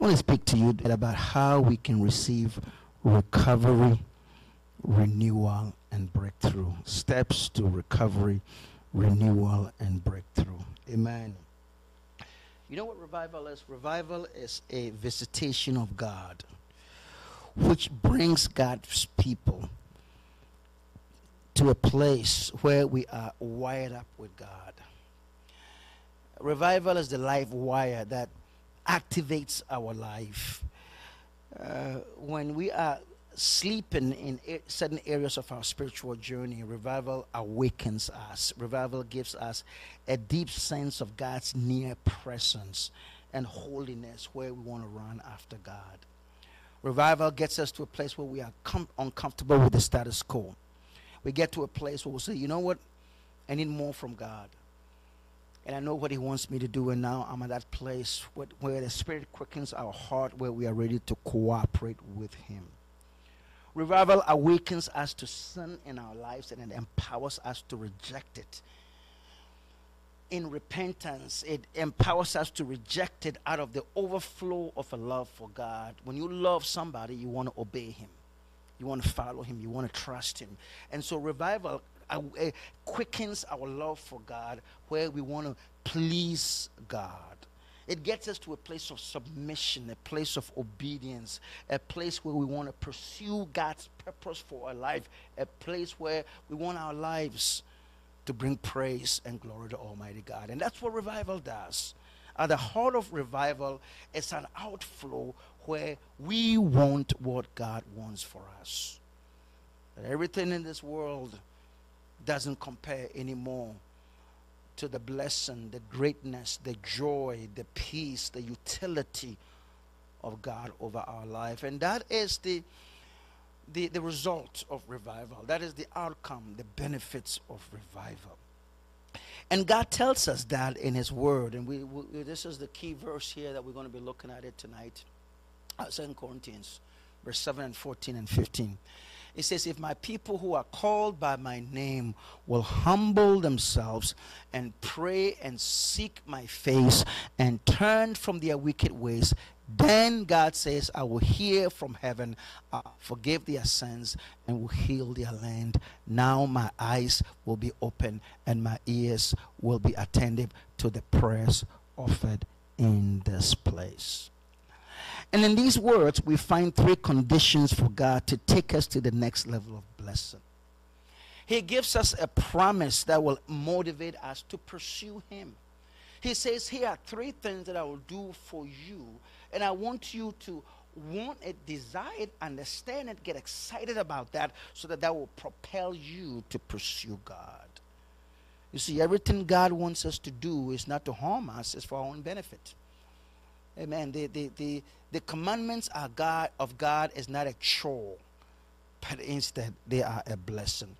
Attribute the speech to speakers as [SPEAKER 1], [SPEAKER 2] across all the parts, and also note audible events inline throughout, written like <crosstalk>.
[SPEAKER 1] I want to speak to you about how we can receive recovery, renewal, and breakthrough. Steps to recovery, renewal, and breakthrough. Amen. You know what revival is? Revival is a visitation of God, which brings God's people to a place where we are wired up with God. Revival is the life wire that activates our life. Uh, when we are sleeping in certain areas of our spiritual journey, revival awakens us. Revival gives us a deep sense of God's near presence and holiness where we want to run after God. Revival gets us to a place where we are com- uncomfortable with the status quo. We get to a place where we'll say, you know what? I need more from God. And I know what He wants me to do. And now I'm at that place where, where the Spirit quickens our heart, where we are ready to cooperate with Him. Revival awakens us to sin in our lives and it empowers us to reject it. In repentance, it empowers us to reject it out of the overflow of a love for God. When you love somebody, you want to obey Him, you want to follow Him, you want to trust Him. And so, revival uh, quickens our love for God where we want to please God. It gets us to a place of submission, a place of obedience, a place where we want to pursue God's purpose for our life, a place where we want our lives to bring praise and glory to Almighty God. And that's what revival does. At the heart of revival is an outflow where we want what God wants for us. That everything in this world doesn't compare anymore to the blessing, the greatness, the joy, the peace, the utility of God over our life. And that is the, the, the result of revival. That is the outcome, the benefits of revival. And God tells us that in His Word. And we, we this is the key verse here that we're going to be looking at it tonight. Uh, 2 Chronicles, verse 7 and 14 and 15. It says, If my people who are called by my name will humble themselves and pray and seek my face and turn from their wicked ways, then God says, I will hear from heaven, uh, forgive their sins, and will heal their land. Now my eyes will be open and my ears will be attentive to the prayers offered in this place. And in these words, we find three conditions for God to take us to the next level of blessing. He gives us a promise that will motivate us to pursue Him. He says, Here are three things that I will do for you, and I want you to want it, desire it, understand it, get excited about that, so that that will propel you to pursue God. You see, everything God wants us to do is not to harm us, it's for our own benefit. Amen. The, the, the, the commandments are God of God is not a chore, but instead they are a blessing.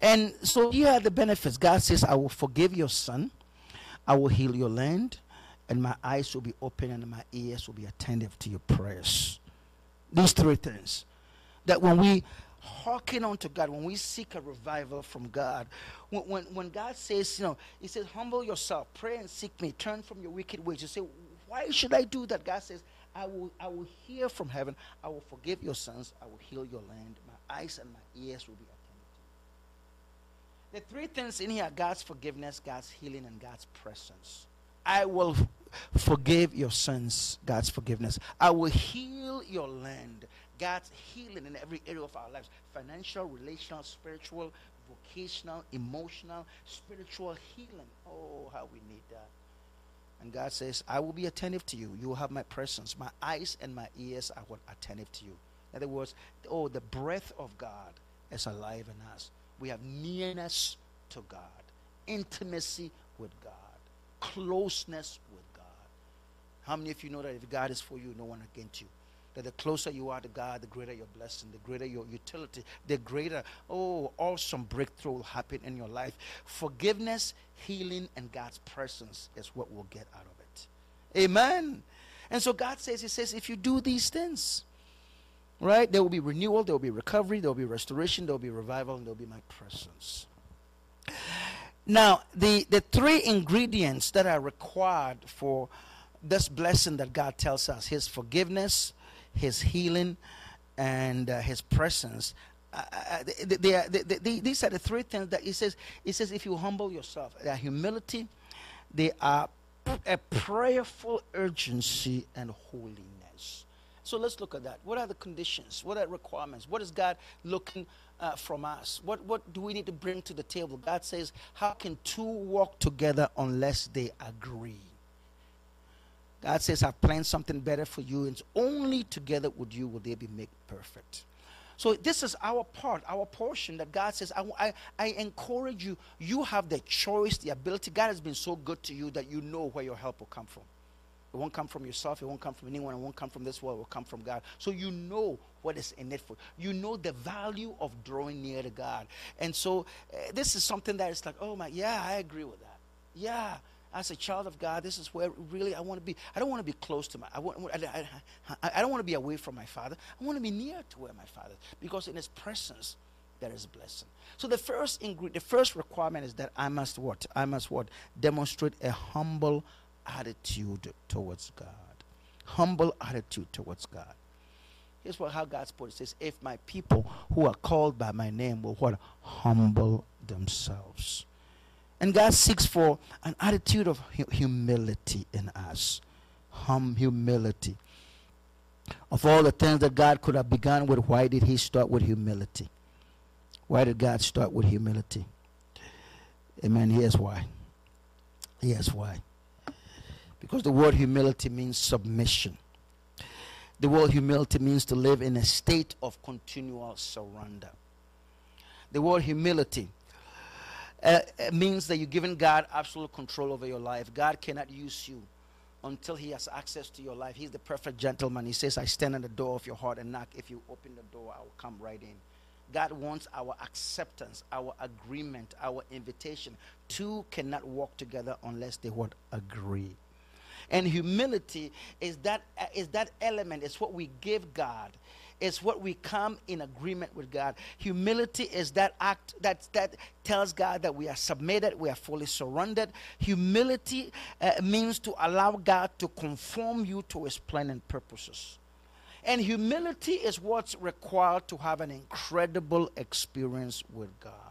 [SPEAKER 1] And so here are the benefits. God says, I will forgive your son, I will heal your land, and my eyes will be open and my ears will be attentive to your prayers. These three things. That when we hearken unto God, when we seek a revival from God, when, when, when God says, you know, He says, humble yourself, pray and seek me, turn from your wicked ways. You say, why should I do that? God says, I will, I will hear from heaven. I will forgive your sins. I will heal your land. My eyes and my ears will be attentive to. The three things in here God's forgiveness, God's healing, and God's presence. I will forgive your sins, God's forgiveness. I will heal your land, God's healing in every area of our lives financial, relational, spiritual, vocational, emotional, spiritual healing. Oh, how we need that. And God says, I will be attentive to you. You will have my presence. My eyes and my ears are what attentive to you. In other words, oh, the breath of God is alive in us. We have nearness to God, intimacy with God, closeness with God. How many of you know that if God is for you, no one against you? That the closer you are to God, the greater your blessing, the greater your utility, the greater, oh, awesome breakthrough will happen in your life. Forgiveness, healing, and God's presence is what we'll get out of it. Amen. And so God says, He says, if you do these things, right, there will be renewal, there will be recovery, there will be restoration, there will be revival, and there will be my presence. Now, the, the three ingredients that are required for this blessing that God tells us, His forgiveness, His healing, and uh, His presence. Uh, uh they, they, they, these are the three things that He says. He says, if you humble yourself, they are humility, they are a prayerful urgency and holiness. So let's look at that. What are the conditions? What are the requirements? What is God looking uh, from us? What, what do we need to bring to the table? God says, How can two walk together unless they agree? God says, I've planned something better for you, and only together with you will they be made perfect. So this is our part, our portion that God says, I, I, I, encourage you. You have the choice, the ability. God has been so good to you that you know where your help will come from. It won't come from yourself. It won't come from anyone. It won't come from this world. It will come from God. So you know what is in it for. You You know the value of drawing near to God. And so uh, this is something that is like, oh my, yeah, I agree with that. Yeah, as a child of God, this is where really I want to be. I don't want to be close to my. I, want, I, I, I don't want to be away from my Father. I want to be near to where my Father, is because in His presence there is blessing. So the first ingredient, the first requirement is that I must what? I must what? Demonstrate a humble attitude towards God. Humble attitude towards God. Here's what how God's put it says, if my people who are called by my name will what humble themselves. And God seeks for an attitude of humility in us. Hum humility. Of all the things that God could have begun with, why did he start with humility? Why did God start with humility? Amen. Here's why. Here's why. Because the word humility means submission. The word humility means to live in a state of continual surrender. The word humility uh, means that you're giving God absolute control over your life. God cannot use you until He has access to your life. He's the perfect gentleman. He says, I stand at the door of your heart and knock. If you open the door, I will come right in. God wants our acceptance, our agreement, our invitation. Two cannot walk together unless they would agree. And humility is that is that element. It's what we give God is what we come in agreement with God. Humility is that act that that tells God that we are submitted, we are fully surrendered. Humility uh, means to allow God to conform you to his plan and purposes. And humility is what's required to have an incredible experience with God.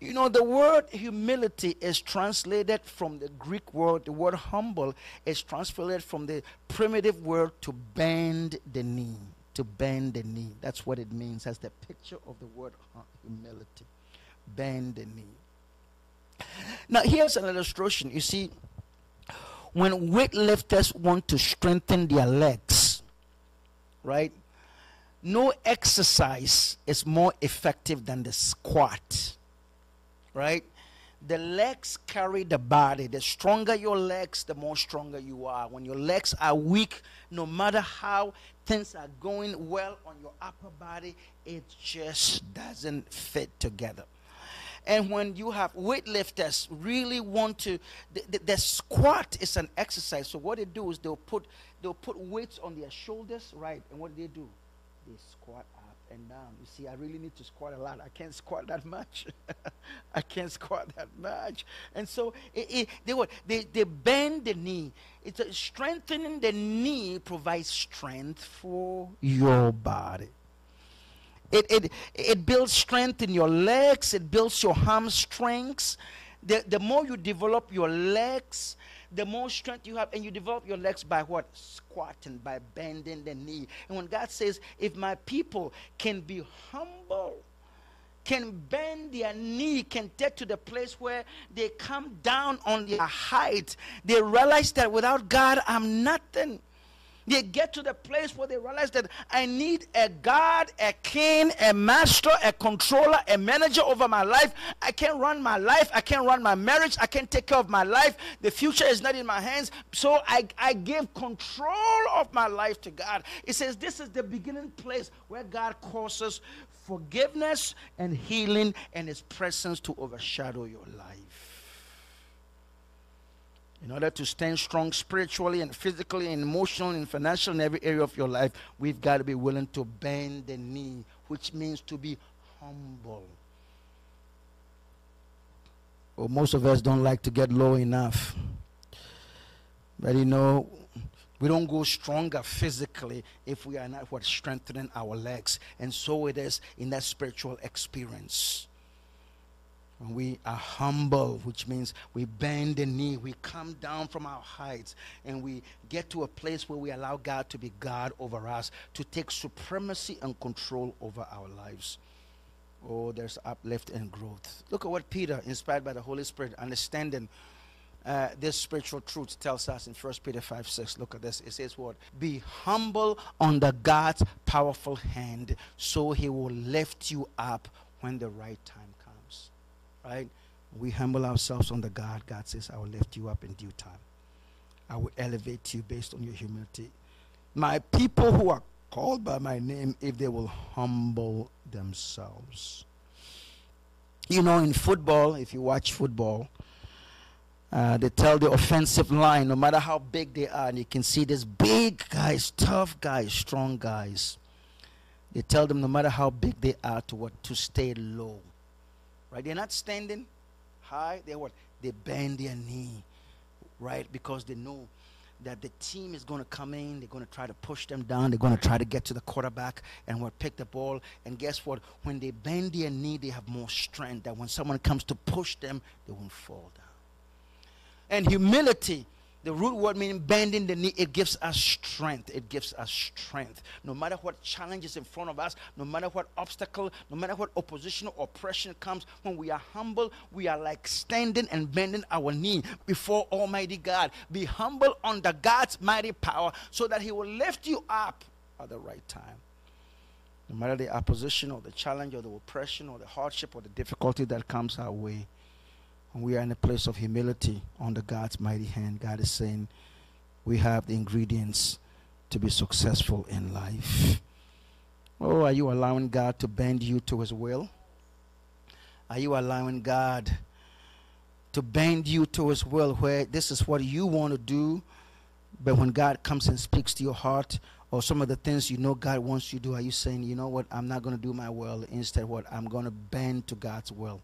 [SPEAKER 1] You know, the word humility is translated from the Greek word, the word humble is translated from the primitive word to bend the knee. To bend the knee. That's what it means. That's the picture of the word humility. Bend the knee. Now, here's an illustration. You see, when weightlifters want to strengthen their legs, right? No exercise is more effective than the squat right? The legs carry the body. The stronger your legs, the more stronger you are. When your legs are weak, no matter how things are going well on your upper body, it just doesn't fit together. And when you have weightlifters really want to, the, the, the, squat is an exercise. So what they do is they'll put they'll put weights on their shoulders, right? And what do they do? They squat and down. You see, I really need to squat a lot. I can't squat that much. <laughs> I can't squat that much. And so it, it, they what they, they bend the knee. It's a, strengthening the knee provides strength for your body. It, it, it builds strength in your legs. It builds your hamstrings. The, the more you develop your legs, the more strength you have, and you develop your legs by what? Squatting, by bending the knee. And when God says, if my people can be humble, can bend their knee, can get to the place where they come down on their height, they realize that without God, I'm nothing. They get to the place where they realize that I need a God, a king, a master, a controller, a manager over my life. I can't run my life. I can't run my marriage. I can't take care of my life. The future is not in my hands. So I, I give control of my life to God. It says this is the beginning place where God causes forgiveness and healing and his presence to overshadow your life. In order to stand strong spiritually and physically and emotionally and financially in every area of your life, we've got to be willing to bend the knee, which means to be humble. Well, most of us don't like to get low enough. But you know, we don't go stronger physically if we are not what strengthening our legs. And so it is in that spiritual experience. We are humble, which means we bend the knee, we come down from our heights, and we get to a place where we allow God to be God over us, to take supremacy and control over our lives. Oh, there's uplift and growth. Look at what Peter, inspired by the Holy Spirit, understanding uh, this spiritual truth tells us in 1 Peter 5 6. Look at this. It says, What? Be humble under God's powerful hand, so he will lift you up when the right time. Right? We humble ourselves under God. God says, I will lift you up in due time. I will elevate you based on your humility. My people who are called by my name, if they will humble themselves. You know, in football, if you watch football, uh, they tell the offensive line, no matter how big they are, and you can see these big guys, tough guys, strong guys. They tell them no matter how big they are to what to stay low. Right? They're not standing high. They what? They bend their knee. Right? Because they know that the team is going to come in. They're going to try to push them down. They're going to try to get to the quarterback and what pick the ball. And guess what? When they bend their knee, they have more strength. That when someone comes to push them, they won't fall down. And humility, the root word meaning bending the knee, it gives us strength. It gives us strength. No matter what challenges in front of us, no matter what obstacle, no matter what opposition or oppression comes, when we are humble, we are like standing and bending our knee before Almighty God. Be humble under God's mighty power so that He will lift you up at the right time. No matter the opposition or the challenge or the oppression or the hardship or the difficulty that comes our way we are in a place of humility under God's mighty hand, God is saying we have the ingredients to be successful in life. Oh, are you allowing God to bend you to his will? Are you allowing God to bend you to his will where this is what you want to do, but when God comes and speaks to your heart, or some of the things you know God wants you to do, are you saying, you know what, I'm not going to do my will. Instead, what? I'm going to bend to God's will.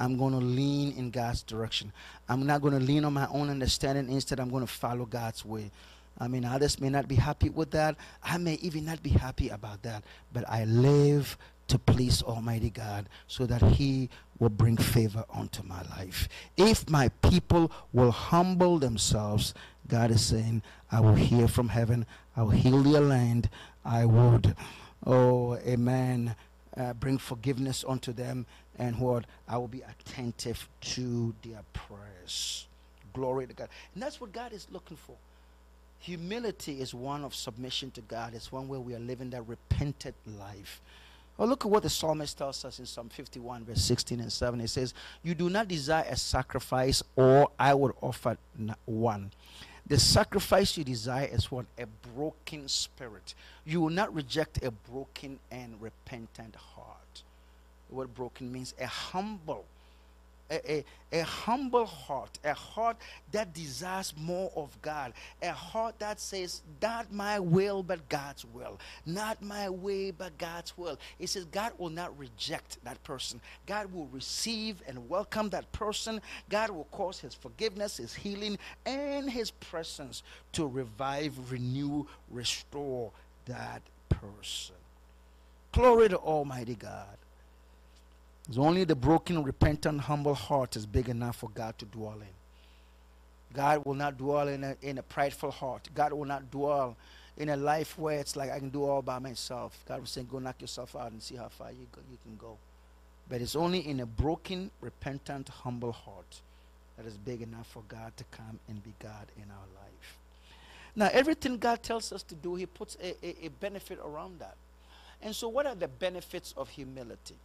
[SPEAKER 1] I'm going to lean in God's direction. I'm not going to lean on my own understanding. Instead, I'm going to follow God's way. I mean, others may not be happy with that. I may even not be happy about that. But I live to please Almighty God so that He will bring favor onto my life. If my people will humble themselves, God is saying, I will hear from heaven, I will heal their land, I would, oh, amen, uh, bring forgiveness unto them and what I will be attentive to their prayers. Glory to God. And that's what God is looking for. Humility is one of submission to God. It's one where we are living that repentant life. Well, look at what the psalmist tells us in Psalm 51, verse 16 and 7. It says, You do not desire a sacrifice, or I would offer one. The sacrifice you desire is what? A broken spirit. You will not reject a broken and repentant heart. The word broken means a humble, a, a, a, humble heart, a heart that desires more of God, a heart that says, Not my will, but God's will, not my way, but God's will. It says, God will not reject that person. God will receive and welcome that person. God will cause His forgiveness, His healing, and His presence to revive, renew, restore that person. Glory to Almighty God. It's only the broken, repentant, humble heart is big enough for God to dwell in. God will not dwell in a, in a prideful heart. God will not dwell in a life where it's like I can do all by myself. God will say, go knock yourself out and see how far you, go, you can go. But it's only in a broken, repentant, humble heart that is big enough for God to come and be God in our life. Now, everything God tells us to do, He puts a, a, a benefit around that. And so, what are the benefits of humility?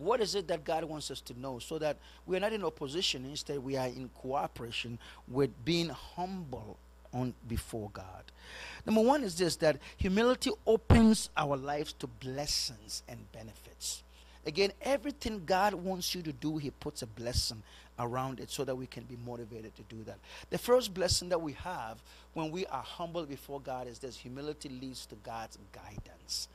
[SPEAKER 1] What is it that God wants us to know so that we're not in opposition, instead, we are in cooperation with being humble on before God. Number one is this that humility opens our lives to blessings and benefits. Again, everything God wants you to do, He puts a blessing around it so that we can be motivated to do that. The first blessing that we have when we are humble before God is this humility leads to God's guidance.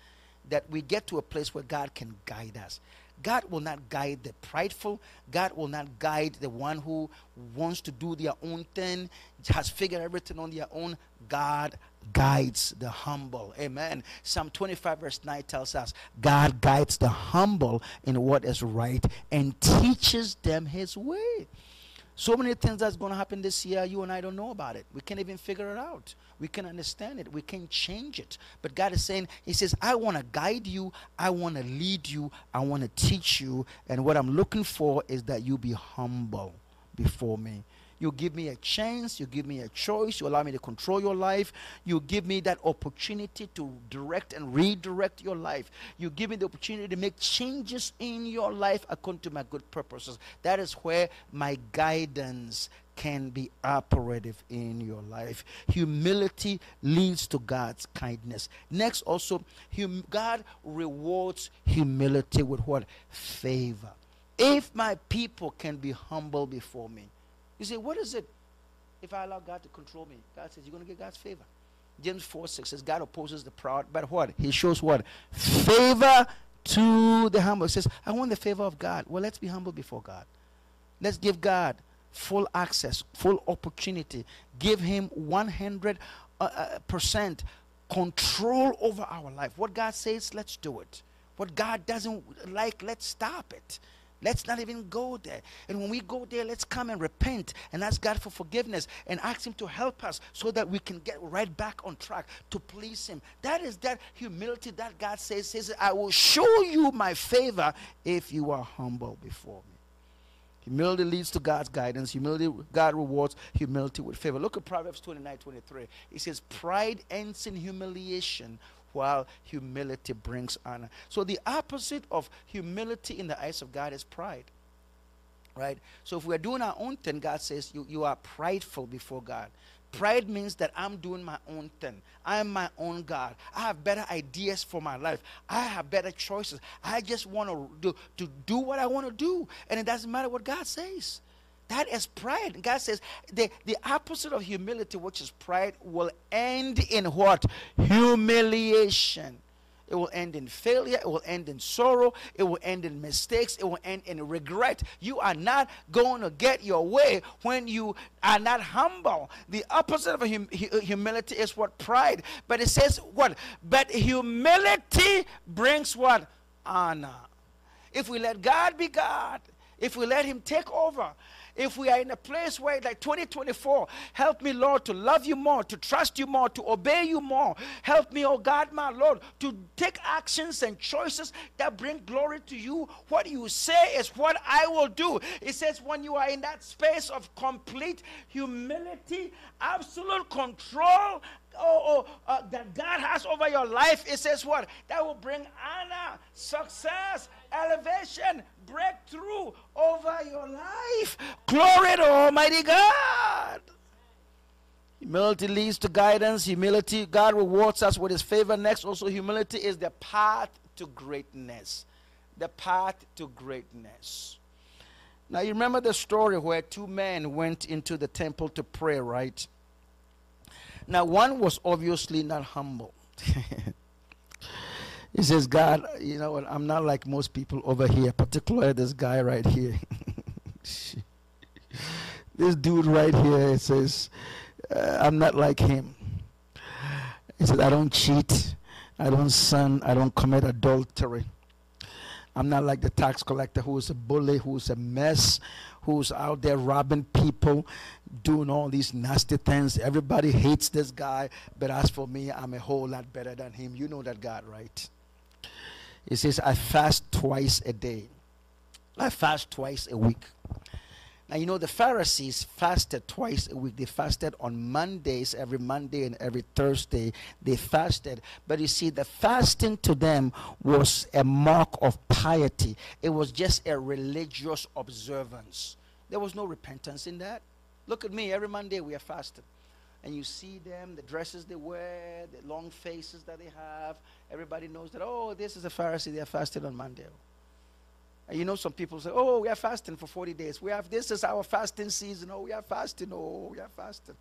[SPEAKER 1] That we get to a place where God can guide us. God will not guide the prideful. God will not guide the one who wants to do their own thing, has figured everything on their own. God guides the humble. Amen. Psalm 25, verse 9 tells us God guides the humble in what is right and teaches them his way. So many things that's going to happen this year, you and I don't know about it. We can't even figure it out. We can understand it. We can't change it. But God is saying, He says, I want to guide you. I want to lead you. I want to teach you. And what I'm looking for is that you be humble before me. You give me a chance. You give me a choice. You allow me to control your life. You give me that opportunity to direct and redirect your life. You give me the opportunity to make changes in your life according to my good purposes. That is where my guidance can be operative in your life. Humility leads to God's kindness. Next, also, hum- God rewards humility with what? Favor. If my people can be humble before me, you say, what is it if I allow God to control me? God says, you're going to get God's favor. James 4 6 says, God opposes the proud, but what? He shows what? Favor to the humble. He says, I want the favor of God. Well, let's be humble before God. Let's give God full access, full opportunity. Give Him 100 uh, uh, percent control over our life. What God says, let's do it. What God doesn't like, let's stop it. Let's not even go there. And when we go there, let's come and repent and ask God for forgiveness and ask Him to help us so that we can get right back on track to please Him. That is that humility that God says, says I will show you my favor if you are humble before me. Humility leads to God's guidance. Humility, God rewards humility with favor. Look at Proverbs 29 23. It says, Pride ends in humiliation, while humility brings honor. So the opposite of humility in the eyes of God is pride. Right? So if we're doing our own thing, God says you, you are prideful before God. Pride means that I'm doing my own thing. I am my own God. I have better ideas for my life. I have better choices. I just want to do, to do what I want to do. And it doesn't matter what God says. That is pride. God says the, the opposite of humility, which is pride, will end in what? Humiliation. It will end in failure. It will end in sorrow. It will end in mistakes. It will end in regret. You are not going to get your way when you are not humble. The opposite of hum- humility is what? Pride. But it says what? But humility brings what? Honor. If we let God be God, if we let Him take over, if we are in a place where, like 2024, help me, Lord, to love you more, to trust you more, to obey you more. Help me, oh God, my Lord, to take actions and choices that bring glory to you. What you say is what I will do. It says, when you are in that space of complete humility, absolute control, oh, oh uh, that God has over your life, it says what? That will bring honor, success, elevation, breakthrough over your life. Glory to Almighty God. Humility leads to guidance. Humility, God rewards us with His favor. Next, also, humility is the path to greatness. The path to greatness. Now, you remember the story where two men went into the temple to pray, right? Now, one was obviously not humble. <laughs> He says, God, you know what? I'm not like most people over here, particularly this guy right here. <laughs> this dude right here says, uh, I'm not like him. He says, I don't cheat, I don't sin, I don't commit adultery. I'm not like the tax collector who's a bully, who's a mess, who's out there robbing people, doing all these nasty things. Everybody hates this guy, but as for me, I'm a whole lot better than him. You know that God, right? He says, I fast twice a day. I fast twice a week. Now, you know, the Pharisees fasted twice a week. They fasted on Mondays, every Monday and every Thursday. They fasted. But you see, the fasting to them was a mark of piety, it was just a religious observance. There was no repentance in that. Look at me, every Monday we are fasting and you see them, the dresses they wear, the long faces that they have. Everybody knows that, oh, this is a Pharisee, they're fasting on Monday. And you know, some people say, oh, we are fasting for 40 days. We have, this is our fasting season. Oh, we are fasting. Oh, we are fasting.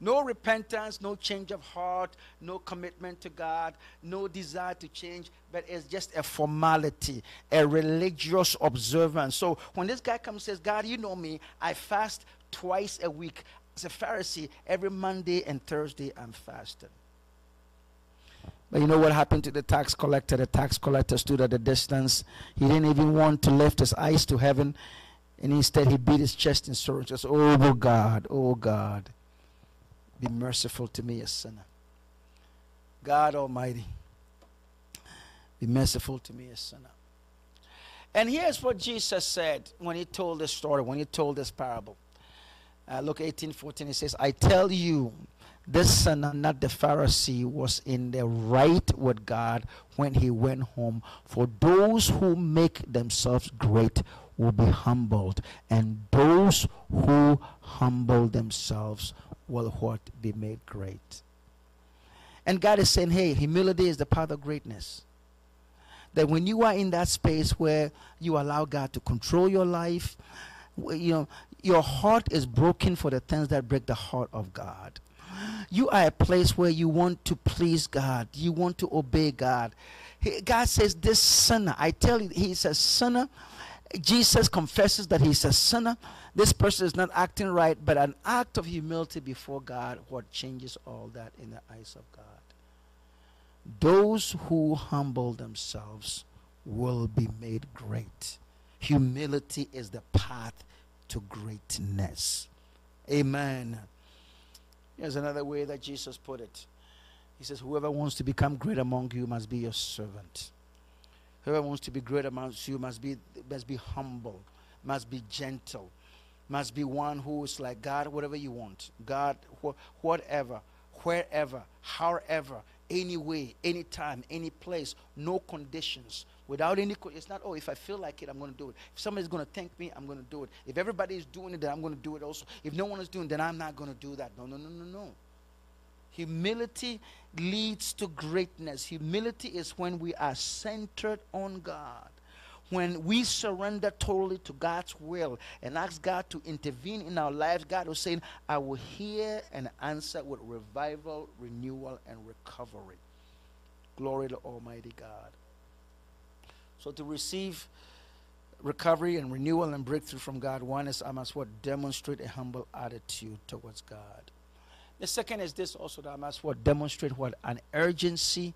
[SPEAKER 1] No repentance, no change of heart, no commitment to God, no desire to change, but it's just a formality, a religious observance. So when this guy comes and says, God, you know me, I fast twice a week. As a Pharisee, every Monday and Thursday I'm fasting. But you know what happened to the tax collector? The tax collector stood at a distance. He didn't even want to lift his eyes to heaven. And instead, he beat his chest in sorrow and says, oh, oh God, oh God, be merciful to me, a sinner. God Almighty, be merciful to me, a sinner. And here's what Jesus said when he told this story, when he told this parable. Uh, Luke, 18, 14, he says, I tell you, this son, not the Pharisee, was in the right with God when he went home. For those who make themselves great will be humbled, and those who humble themselves will what be made great. And God is saying, hey, humility is the path of greatness. That when you are in that space where you allow God to control your life, you know, your heart is broken for the things that break the heart of God you are a place where you want to please God, you want to obey God. God says, This sinner, I tell you, he's a sinner. Jesus confesses that he's a sinner. This person is not acting right, but an act of humility before God, what changes all that in the eyes of God. Those who humble themselves will be made great. Humility is the path to greatness. Amen. Here's another way that Jesus put it. He says, Whoever wants to become great among you must be your servant. Whoever wants to be great amongst you must be must be humble, must be gentle, must be one who is like God, whatever you want. God, wh- whatever, wherever, however, any way, any time, any place, no conditions, without any it's not oh if i feel like it i'm going to do it. If somebody's going to thank me i'm going to do it. If everybody is doing it then i'm going to do it also. If no one is doing it then i'm not going to do that. No no no no no. Humility leads to greatness. Humility is when we are centered on god. When we surrender totally to God's will and ask God to intervene in our lives, God was saying, I will hear and answer with revival, renewal, and recovery. Glory to Almighty God. So to receive recovery and renewal and breakthrough from God, one is I must what demonstrate a humble attitude towards God. The second is this also that I must what demonstrate what an urgency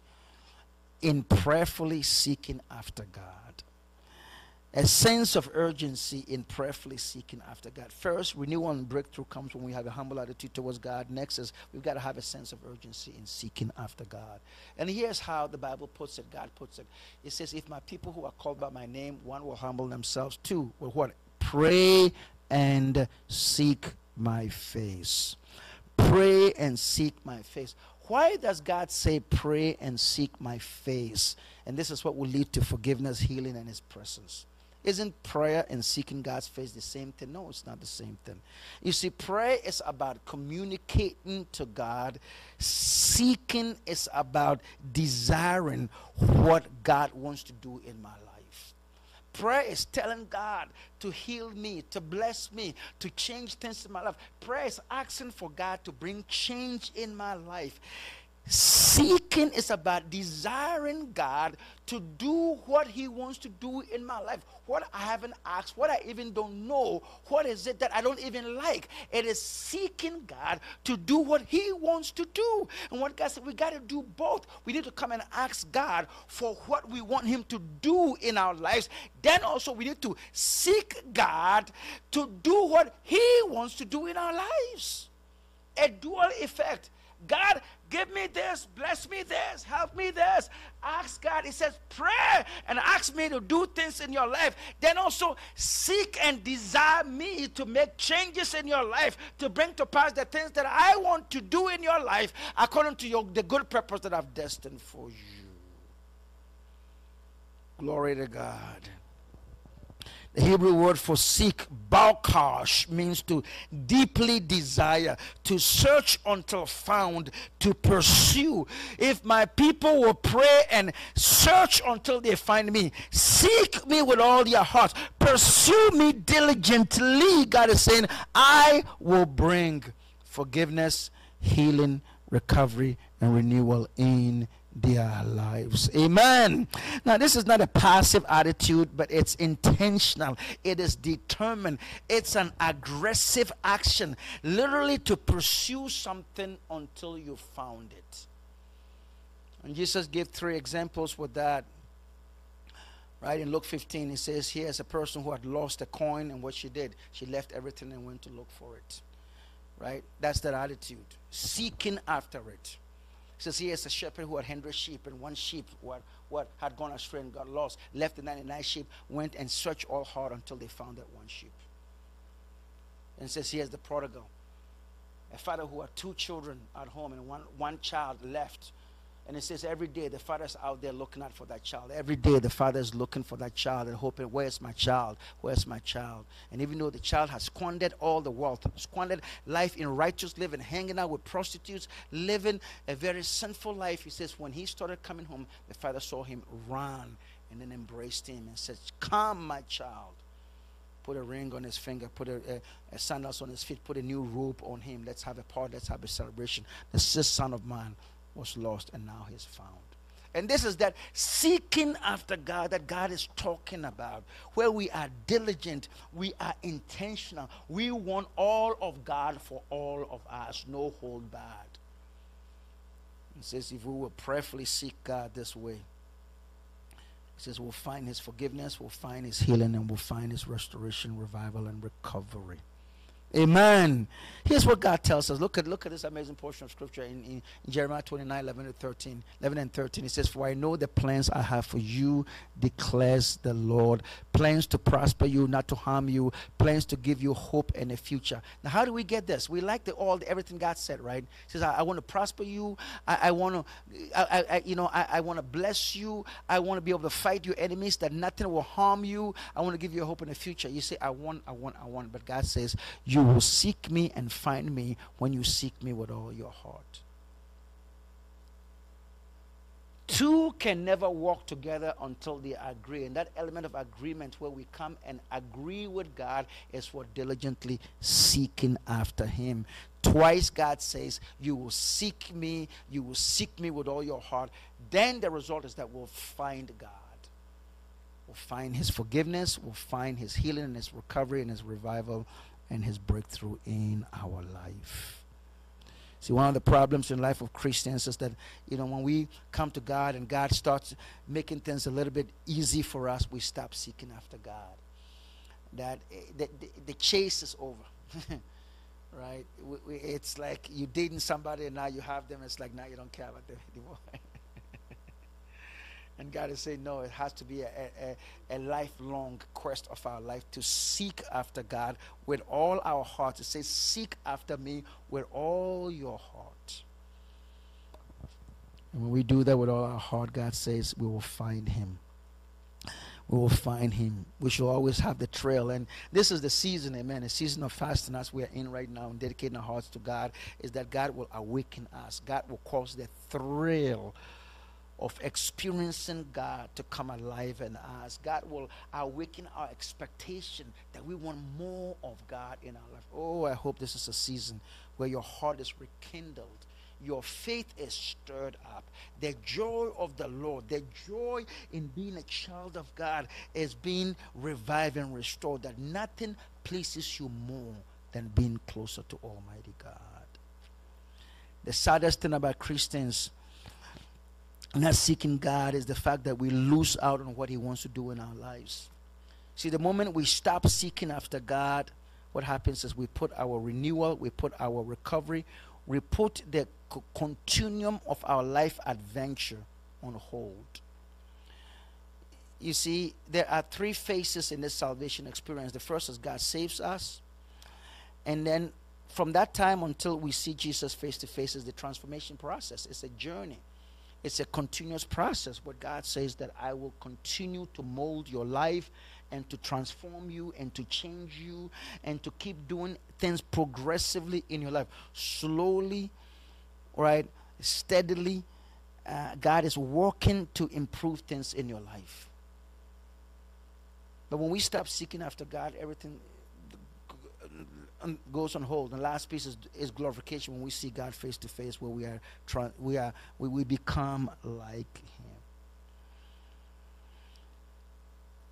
[SPEAKER 1] in prayerfully seeking after God a sense of urgency in prayerfully seeking after God. First, renewal and breakthrough comes when we have a humble attitude towards God. Next is we've got to have a sense of urgency in seeking after God. And here's how the Bible puts it, God puts it. It says, If my people who are called by my name, one will humble themselves, two will what? Pray and seek my face. Pray and seek my face. Why does God say, Pray and seek my face? And this is what will lead to forgiveness, healing, and His presence. Isn't prayer and seeking God's face the same thing? No, it's not the same thing. You see, prayer is about communicating to God, seeking is about desiring what God wants to do in my life. Prayer is telling God to heal me, to bless me, to change things in my life. Prayer is asking for God to bring change in my life. Seeking is about desiring God to do what He wants to do in my life. What I haven't asked, what I even don't know, what is it that I don't even like? It is seeking God to do what He wants to do. And what God said, we got to do both. We need to come and ask God for what we want Him to do in our lives. Then also, we need to seek God to do what He wants to do in our lives. A dual effect. God Give me this, bless me this, help me this. Ask God. He says, pray and ask me to do things in your life. Then also seek and desire me to make changes in your life, to bring to pass the things that I want to do in your life according to your, the good purpose that I've destined for you. Glory to God. The Hebrew word for seek, balkash, means to deeply desire, to search until found, to pursue. If my people will pray and search until they find me, seek me with all your heart, pursue me diligently, God is saying, I will bring forgiveness, healing, recovery, and renewal in their lives. Amen. Now, this is not a passive attitude, but it's intentional. It is determined. It's an aggressive action, literally to pursue something until you found it. And Jesus gave three examples with that. Right in Luke 15, he says, Here's a person who had lost a coin, and what she did, she left everything and went to look for it. Right? That's that attitude, seeking after it says here's a shepherd who had 100 sheep, and one sheep what, what had gone astray and got lost, left the 99 sheep, went and searched all hard until they found that one sheep. And says here's the prodigal. A father who had two children at home, and one, one child left and it says every day the father's out there looking out for that child. Every day the father's looking for that child and hoping, where's my child? Where's my child? And even though the child has squandered all the wealth, squandered life in righteous living, hanging out with prostitutes, living a very sinful life, he says when he started coming home, the father saw him run and then embraced him and said, Come, my child. Put a ring on his finger, put a, a, a sandals on his feet, put a new robe on him. Let's have a party, let's have a celebration. This is son of man was lost and now he's found. And this is that seeking after God that God is talking about, where we are diligent, we are intentional. We want all of God for all of us, no hold bad. He says, if we will prayerfully seek God this way, he says, we'll find his forgiveness, we'll find his healing, and we'll find his restoration, revival, and recovery. Amen. Here's what God tells us. Look at look at this amazing portion of scripture in, in, Jeremiah 29, 11 to 13. 11 and 13. It says, For I know the plans I have for you, declares the Lord. Plans to prosper you, not to harm you, plans to give you hope and a future. Now, how do we get this? We like the all everything God said, right? He says, I, I want to prosper you, I, I want to I, I, you know, I, I want to bless you, I want to be able to fight your enemies, that nothing will harm you. I want to give you hope in the future. You say, I want, I want, I want, but God says, You you will seek me and find me when you seek me with all your heart. Two can never walk together until they agree. And that element of agreement where we come and agree with God is for diligently seeking after Him. Twice God says, You will seek me, you will seek me with all your heart. Then the result is that we'll find God. We'll find His forgiveness, we'll find His healing and His recovery and His revival and his breakthrough in our life. See, one of the problems in life of Christians is that, you know, when we come to God and God starts making things a little bit easy for us, we stop seeking after God. That eh, the, the, the chase is over. <laughs> right? It's like you dating somebody and now you have them. It's like now you don't care about them <laughs> anymore. And God is saying, no, it has to be a, a, a, lifelong quest of our life to seek after God with all our heart. It says, seek after me with all your heart. And when we do that with all our heart, God says, we will find him. We will find him. We shall always have the trail. And this is the season, amen. The season of fasting as we are in right now and dedicating our hearts to God is that God will awaken us. God will cause the thrill of experiencing God to come alive in us. God will awaken our expectation that we want more of God in our life. Oh, I hope this is a season where your heart is rekindled. Your faith is stirred up. The joy of the Lord, the joy in being a child of God is being revived and restored. That nothing pleases you more than being closer to Almighty God. The saddest thing about Christians not seeking God is the fact that we lose out on what He wants to do in our lives. See, the moment we stop seeking after God, what happens is we put our renewal, we put our recovery, we put the continuum of our life adventure on hold. You see, there are three phases in this salvation experience. The first is God saves us, and then from that time until we see Jesus face to face is the transformation process. It's a journey. It's a continuous process, but God says that I will continue to mold your life and to transform you and to change you and to keep doing things progressively in your life. Slowly, right? Steadily, uh, God is working to improve things in your life. But when we stop seeking after God, everything goes on hold. The last piece is, is glorification when we see God face to face, where we are trying, we are we, we become like Him.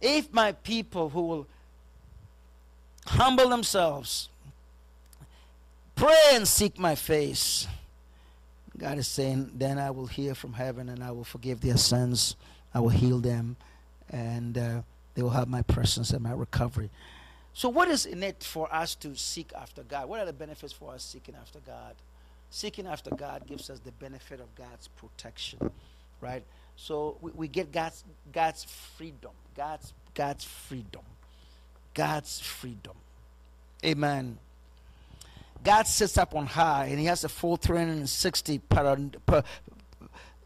[SPEAKER 1] If my people who will humble themselves, pray and seek my face, God is saying, then I will hear from heaven and I will forgive their sins, I will heal them, and uh, they will have my presence and my recovery. So, what is in it for us to seek after God? What are the benefits for us seeking after God? Seeking after God gives us the benefit of God's protection, right? So we, we get God's God's freedom, God's God's freedom, God's freedom. Amen. God sits up on high, and He has a full 360 per, per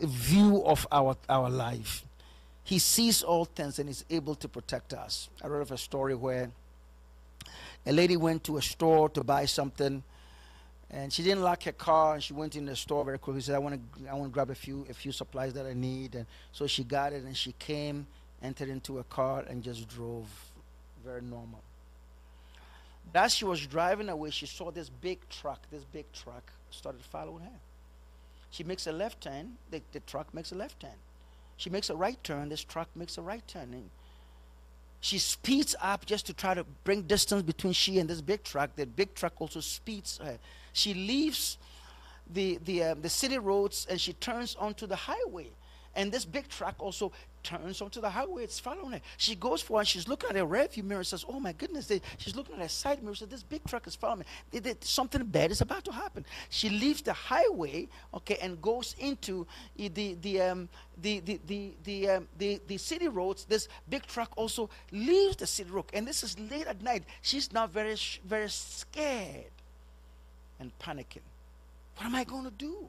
[SPEAKER 1] view of our our life. He sees all things and is able to protect us. I read of a story where a lady went to a store to buy something and she didn't lock her car and she went in the store very quickly. She said i want to i want to grab a few a few supplies that i need and so she got it and she came entered into a car and just drove very normal. As she was driving away she saw this big truck this big truck started following her. She makes a left turn the, the truck makes a left turn. She makes a right turn this truck makes a right turn and she speeds up just to try to bring distance between she and this big truck. The big truck also speeds her. She leaves the, the, um, the city roads and she turns onto the highway. And this big truck also turns onto the highway. It's following her. She goes for and she's looking at her rearview mirror and says, Oh my goodness. She's looking at her side mirror and says, This big truck is following me. Something bad is about to happen. She leaves the highway, okay, and goes into the the um, the the the the, um, the, the city roads. This big truck also leaves the city road. And this is late at night. She's now very very scared and panicking. What am I going to do?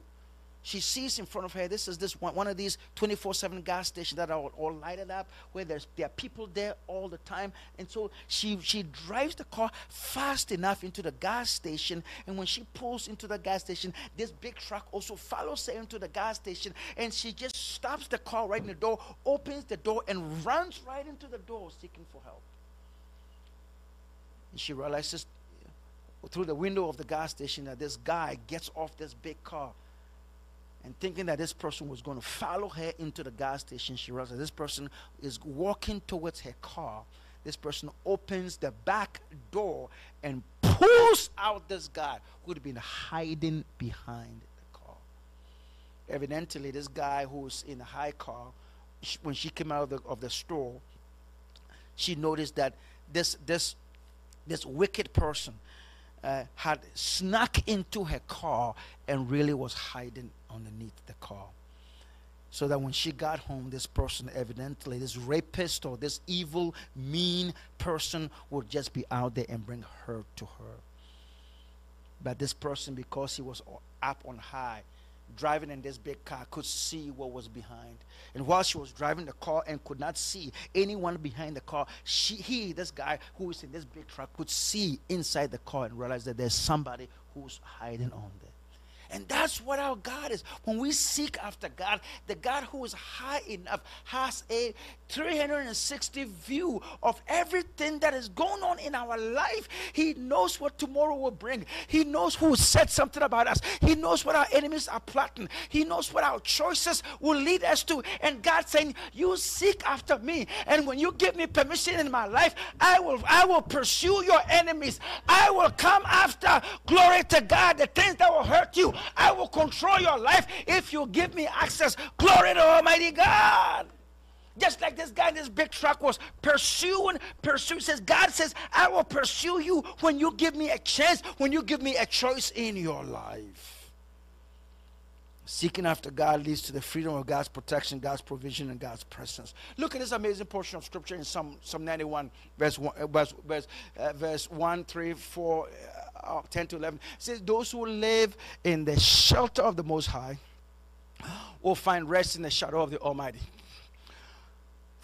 [SPEAKER 1] She sees in front of her this is this one, one of these 24-7 gas stations that are all, all, lighted up where there's there are people there all the time. And so she she drives the car fast enough into the gas station. And when she pulls into the gas station this big truck also follows her into the gas station. And she just stops the car right in the door opens the door and runs right into the door seeking for help. And she realizes through the window of the gas station that this guy gets off this big car and thinking that this person was going to follow her into the gas station, she realized that this person is walking towards her car. This person opens the back door and pulls out this guy who had been hiding behind the car. Evidently, this guy who was in the high car, when she came out of the, of the store, she noticed that this this this wicked person uh, had snuck into her car and really was hiding underneath the car. So that when she got home, this person, evidently, this rapist or this evil, mean person, would just be out there and bring hurt to her. But this person, because he was up on high, driving in this big car, could see what was behind. And while she was driving the car and could not see anyone behind the car, she, he, this guy who is in this big truck, could see inside the car and realize that there's somebody who's hiding on there. And that's what our God is. When we seek after God, the God who is high enough has a 360 view of everything that is going on in our life. He knows what tomorrow will bring. He knows who said something about us. He knows what our enemies are plotting. He knows what our choices will lead us to. And God saying, "You seek after me, and when you give me permission in my life, I will I will pursue your enemies. I will come after glory to God, the things that will hurt you. I will control your life if you give me access. Glory to Almighty God." Just like this guy in this big truck was pursuing, pursuing. Says God says, I will pursue you when you give me a chance, when you give me a choice in your life. Seeking after God leads to the freedom of God's protection, God's provision, and God's presence. Look at this amazing portion of scripture in Psalm, Psalm 91, verse 1, uh, verse, verse, uh, verse 1 3, 4, uh, 10 to 11. It says, Those who live in the shelter of the Most High will find rest in the shadow of the Almighty.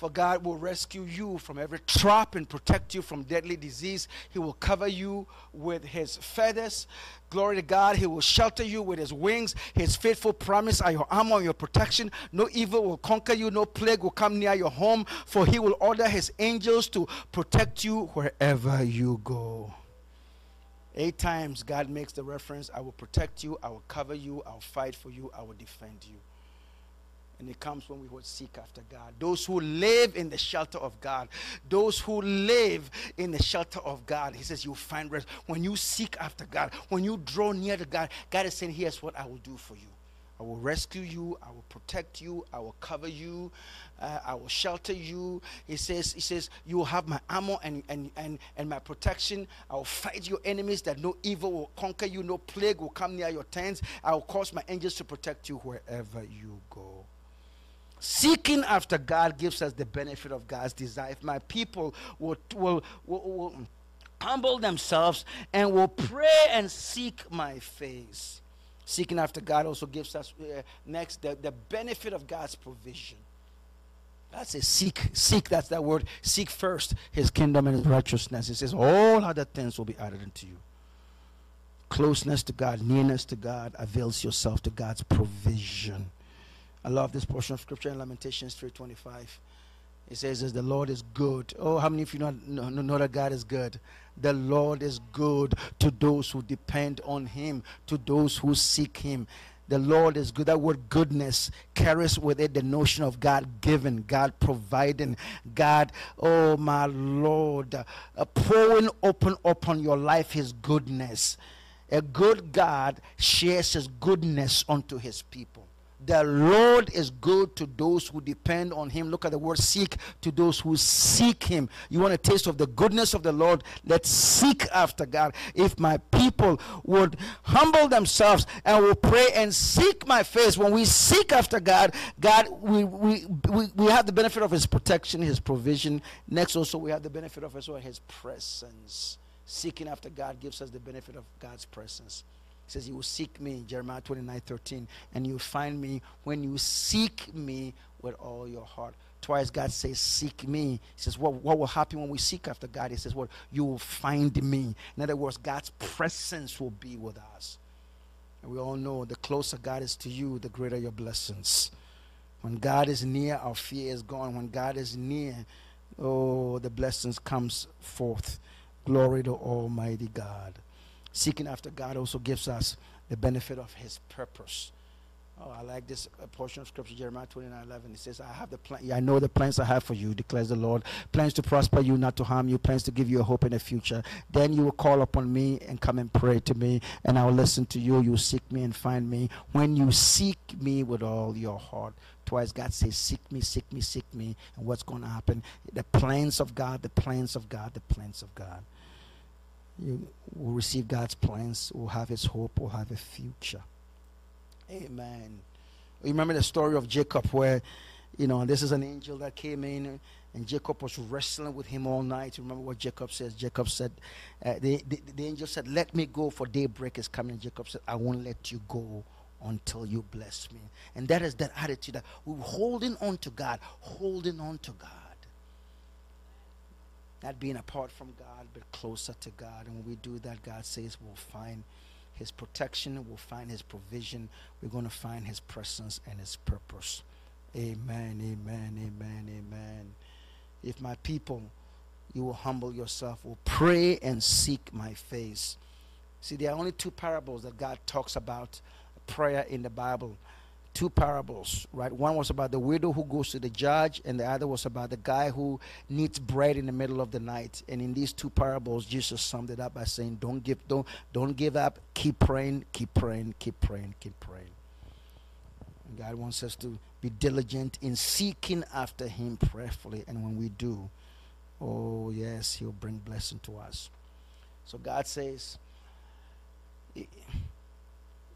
[SPEAKER 1] For God will rescue you from every trap and protect you from deadly disease. He will cover you with his feathers. Glory to God. He will shelter you with his wings. His faithful promise are your armor, and your protection. No evil will conquer you. No plague will come near your home. For he will order his angels to protect you wherever you go. Eight times God makes the reference I will protect you, I will cover you, I'll fight for you, I will defend you. And it comes when we would seek after God. Those who live in the shelter of God, those who live in the shelter of God, He says, You'll find rest. When you seek after God, when you draw near to God, God is saying, Here's what I will do for you. I will rescue you. I will protect you. I will cover you. Uh, I will shelter you. He says, He says, you will have my armor and, and, and, and my protection. I will fight your enemies that no evil will conquer you. No plague will come near your tents. I will cause my angels to protect you wherever you go. Seeking after God gives us the benefit of God's desire. If my people will, will, will, will humble themselves and will pray and seek my face Seeking after God also gives us uh, next the, the benefit of God's provision. That's a seek, seek, that's that word. Seek first his kingdom and his righteousness. It says, all other things will be added unto you. Closeness to God, nearness to God avails yourself to God's provision. I love this portion of scripture in Lamentations 3:25. It says, "As the Lord is good." Oh, how many of you know, know, know that God is good? The Lord is good to those who depend on Him, to those who seek Him. The Lord is good. That word goodness carries with it the notion of God giving, God providing, God, oh my Lord, uh, pouring open upon your life His goodness. A good God shares His goodness unto His people. The Lord is good to those who depend on Him. Look at the word seek to those who seek Him. You want a taste of the goodness of the Lord? Let's seek after God. If my people would humble themselves and will pray and seek my face, when we seek after God, God, we, we, we, we have the benefit of His protection, His provision. Next, also, we have the benefit of His presence. Seeking after God gives us the benefit of God's presence says, You will seek me, Jeremiah 29 13, and you'll find me when you seek me with all your heart. Twice God says, Seek me. He says, What, what will happen when we seek after God? He says, What? Well, you will find me. In other words, God's presence will be with us. And we all know the closer God is to you, the greater your blessings. When God is near, our fear is gone. When God is near, oh, the blessings comes forth. Glory to Almighty God. Seeking after God also gives us the benefit of His purpose. Oh, I like this uh, portion of scripture, Jeremiah 29 11. It says, I have the plan, I know the plans I have for you, declares the Lord. Plans to prosper you, not to harm you, plans to give you a hope in the future. Then you will call upon me and come and pray to me, and I will listen to you. You seek me and find me. When you seek me with all your heart. Twice God says, Seek me, seek me, seek me. And what's going to happen? The plans of God, the plans of God, the plans of God you will receive God's plans, will have his hope, will have a future. Amen. You remember the story of Jacob where, you know, this is an angel that came in and Jacob was wrestling with him all night. Remember what Jacob says? Jacob said, uh, the, the, the angel said, Let me go, for daybreak is coming. Jacob said, I won't let you go until you bless me. And that is that attitude that we're holding on to God, holding on to God. Not being apart from God, but closer to God. And when we do that, God says we'll find His protection, we'll find His provision, we're going to find His presence and His purpose. Amen, amen, amen, amen. If my people, you will humble yourself, will pray and seek my face. See, there are only two parables that God talks about prayer in the Bible two parables, right? One was about the widow who goes to the judge, and the other was about the guy who needs bread in the middle of the night. And in these two parables, Jesus summed it up by saying, "Don't give, don't, don't give up. Keep praying, keep praying, keep praying, keep praying." And God wants us to be diligent in seeking after Him prayerfully, and when we do, oh yes, He'll bring blessing to us. So God says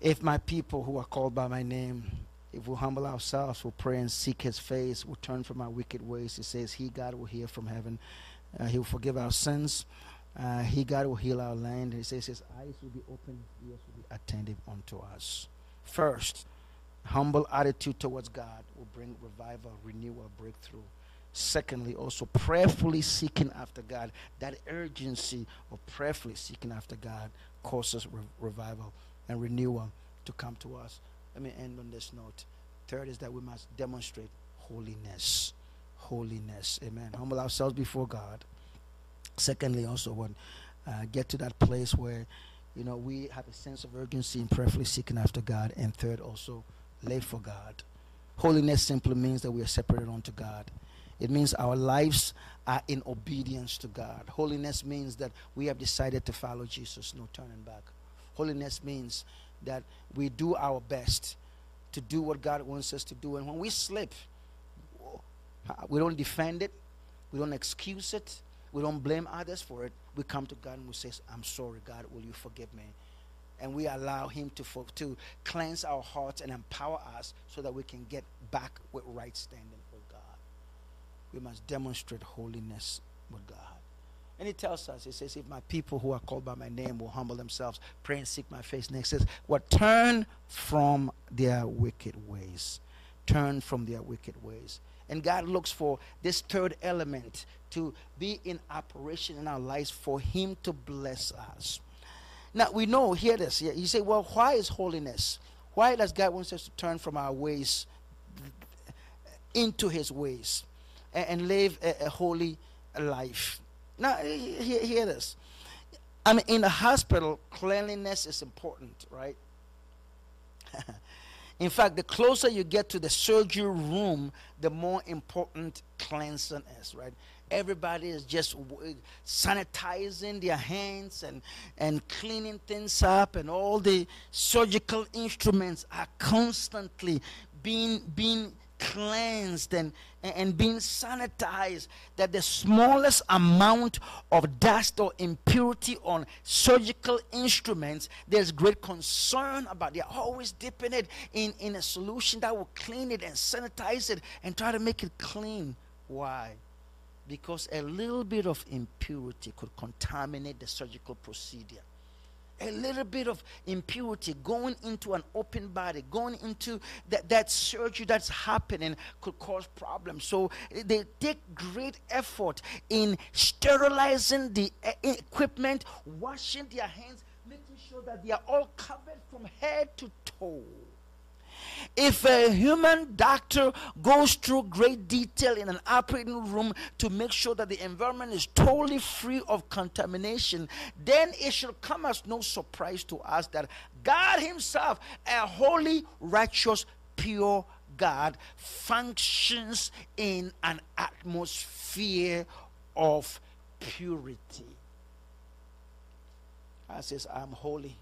[SPEAKER 1] if my people who are called by my name, if we humble ourselves, we'll pray and seek his face, we'll turn from our wicked ways, he says, He, God, will hear from heaven. Uh, he will forgive our sins. Uh, he, God, will heal our land. He says His eyes will be open, His ears will be attentive unto us. First, humble attitude towards God will bring revival, renewal, breakthrough. Secondly, also prayerfully seeking after God. That urgency of prayerfully seeking after God causes re- revival and renewal to come to us. Let me end on this note. Third is that we must demonstrate holiness. Holiness. Amen. Humble ourselves before God. Secondly, also, when uh, get to that place where, you know, we have a sense of urgency in prayerfully seeking after God. And third, also, live for God. Holiness simply means that we are separated unto God. It means our lives are in obedience to God. Holiness means that we have decided to follow Jesus, no turning back. Holiness means that we do our best to do what God wants us to do. And when we slip, we don't defend it, we don't excuse it, we don't blame others for it. We come to God and we say, I'm sorry, God, will you forgive me? And we allow Him to, for, to cleanse our hearts and empower us so that we can get back with right standing with God. We must demonstrate holiness with God. And he tells us, he says, if my people who are called by my name will humble themselves, pray and seek my face. Next says, what turn from their wicked ways. Turn from their wicked ways. And God looks for this third element to be in operation in our lives for Him to bless us. Now we know, hear this. You say, well, why is holiness? Why does God want us to turn from our ways into His ways and, and live a, a, holy life? Now, hear, hear this. I mean, in the hospital, cleanliness is important, right? <laughs> In fact, the closer you get to the surgery room, the more important cleansing is, right? Everybody is just sanitizing their hands and, and cleaning things up, and all the surgical instruments are constantly being, being cleansed and, and being sanitized that the smallest amount of dust or impurity on surgical instruments there's great concern about they're always dipping it in, in a solution that will clean it and sanitize it and try to make it clean. Why? Because a little bit of impurity could contaminate the surgical procedure a little bit of impurity going into an open body, going into that, that surgery that's happening could cause problems. So eh, they take great effort in sterilizing the eh, equipment, washing their hands, making sure that they are all covered from head to toe. If a human doctor goes through great detail in an operating room to make sure that the environment is totally free of contamination, then it should come as no surprise to us that God Himself, a holy, righteous, pure God, functions in an atmosphere of purity. God says, I'm holy,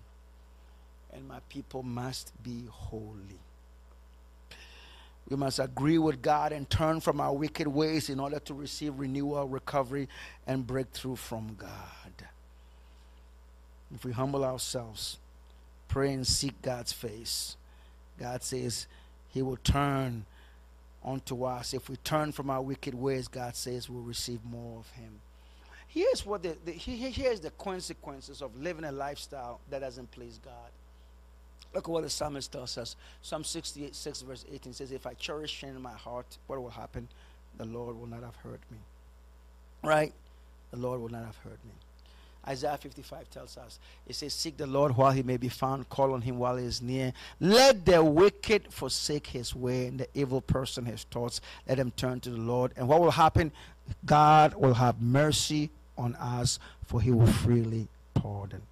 [SPEAKER 1] and my people must be holy. We must agree with God and turn from our wicked ways in order to receive renewal, recovery, and breakthrough from God. If we humble ourselves, pray and seek God's face, God says He will turn unto us. If we turn from our wicked ways, God says we'll receive more of Him. Here's what the, the here's the consequences of living a lifestyle that doesn't please God. Look at what the psalmist tells us. Psalm 68, 6, verse 18 says, If I cherish sin in my heart, what will happen? The Lord will not have heard me. Right? The Lord will not have heard me. Isaiah 55 tells us, it says, Seek the Lord while he may be found, call on him while he is near. Let the wicked forsake his way, and the evil person his thoughts. Let him turn to the Lord. And what will happen? God will have mercy on us, for he will freely pardon.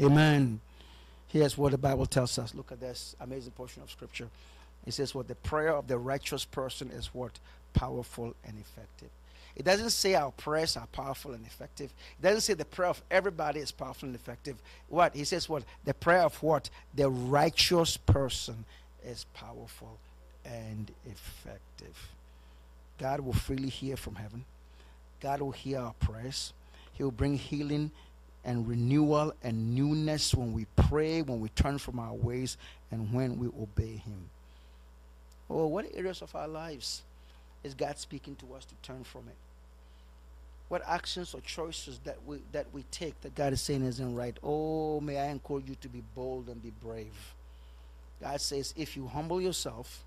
[SPEAKER 1] Amen. Here's what the Bible tells us. Look at this amazing portion of scripture. It says, What the prayer of the righteous person is what? Powerful and effective. It doesn't say our prayers are powerful and effective. It doesn't say the prayer of everybody is powerful and effective. What? He says what? The prayer of what? The righteous person is powerful and effective. God will freely hear from heaven. God will hear our prayers. He will bring healing and renewal and newness when we pray, when we turn from our ways, and when we obey Him. Oh, what areas of our lives is God speaking to us to turn from it? What actions or choices that we that we take that God is saying isn't right? Oh, may I encourage you to be bold and be brave. God says, if you humble yourself,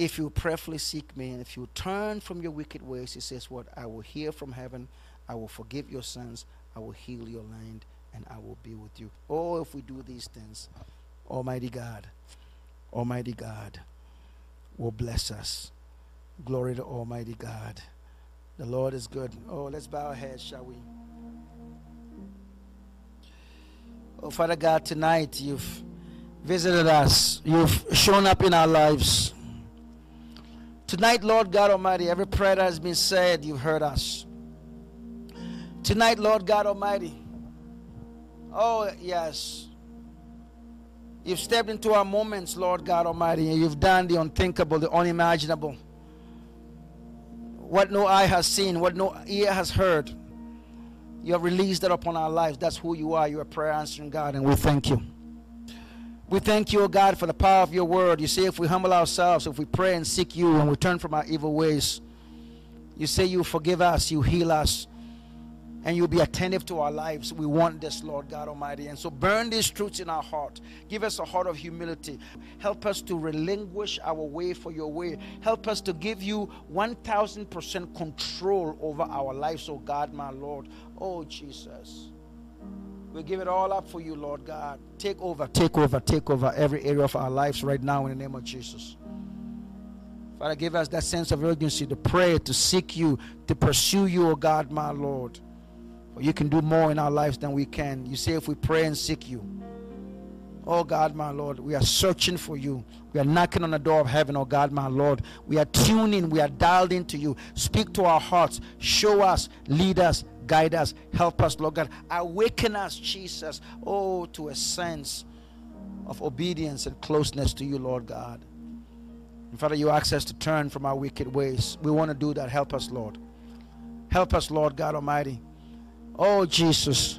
[SPEAKER 1] if you prayerfully seek me, and if you turn from your wicked ways, He says, What? I will hear from heaven, I will forgive your sins, I will heal your land and I will be with you. Oh, if we do these things, Almighty God, Almighty God will bless us. Glory to Almighty God. The Lord is good. Oh, let's bow our heads, shall we? Oh, Father God, tonight you've visited us, you've shown up in our lives. Tonight, Lord God Almighty, every prayer that has been said, you've heard us. Tonight, Lord God Almighty, oh, yes, you've stepped into our moments, Lord God Almighty, and you've done the unthinkable, the unimaginable. What no eye has seen, what no ear has heard, you have released that upon our lives. That's who you are. You're a prayer answering God, and we thank you. We thank you, O God, for the power of your word. You say if we humble ourselves, if we pray and seek you and we turn from our evil ways, you say you forgive us, you heal us, and you'll be attentive to our lives. We want this, Lord God Almighty. And so burn these truths in our heart. Give us a heart of humility. Help us to relinquish our way for your way. Help us to give you 1000% control over our lives, oh God, my Lord. Oh, Jesus. We give it all up for you, Lord God. Take over, take over, take over every area of our lives right now in the name of Jesus. Father, give us that sense of urgency to pray, to seek you, to pursue you, O oh God, my Lord. You can do more in our lives than we can. You say if we pray and seek you. Oh God, my Lord, we are searching for you. We are knocking on the door of heaven, oh God, my Lord. We are tuning, we are dialed into you. Speak to our hearts, show us, lead us, guide us, help us, Lord God. Awaken us, Jesus, oh, to a sense of obedience and closeness to you, Lord God. And Father, you ask us to turn from our wicked ways. We want to do that. Help us, Lord. Help us, Lord God Almighty. Oh, Jesus.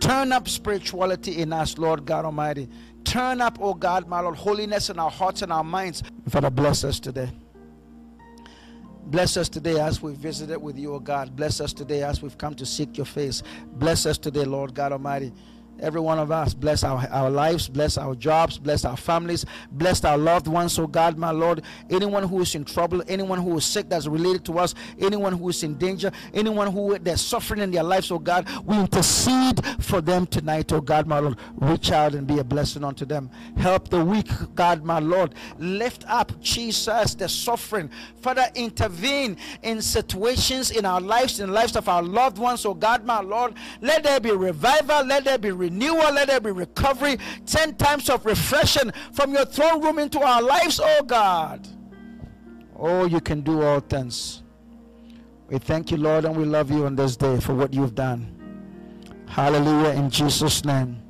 [SPEAKER 1] Turn up spirituality in us, Lord God Almighty. Turn up, oh God, my Lord, holiness in our hearts and our minds. Father, bless us today. Bless us today as we visited with you, O God. Bless us today as we've come to seek your face. Bless us today, Lord God Almighty. Every one of us, bless our, our lives, bless our jobs, bless our families, bless our loved ones, oh God, my Lord. Anyone who is in trouble, anyone who is sick that's related to us, anyone who is in danger, anyone who they're suffering in their lives, oh God, we intercede for them tonight, oh God, my Lord. Reach out and be a blessing unto them. Help the weak, God, my Lord. Lift up, Jesus, the suffering. Father, intervene in situations in our lives, in the lives of our loved ones, oh God, my Lord. Let there be revival, let there be renewal, let there be recovery, 10 times of refreshing from your throne room into our lives, oh God. Oh, you can do all things. We thank you, Lord, and we love you on this day for what you've done. Hallelujah, in Jesus' name.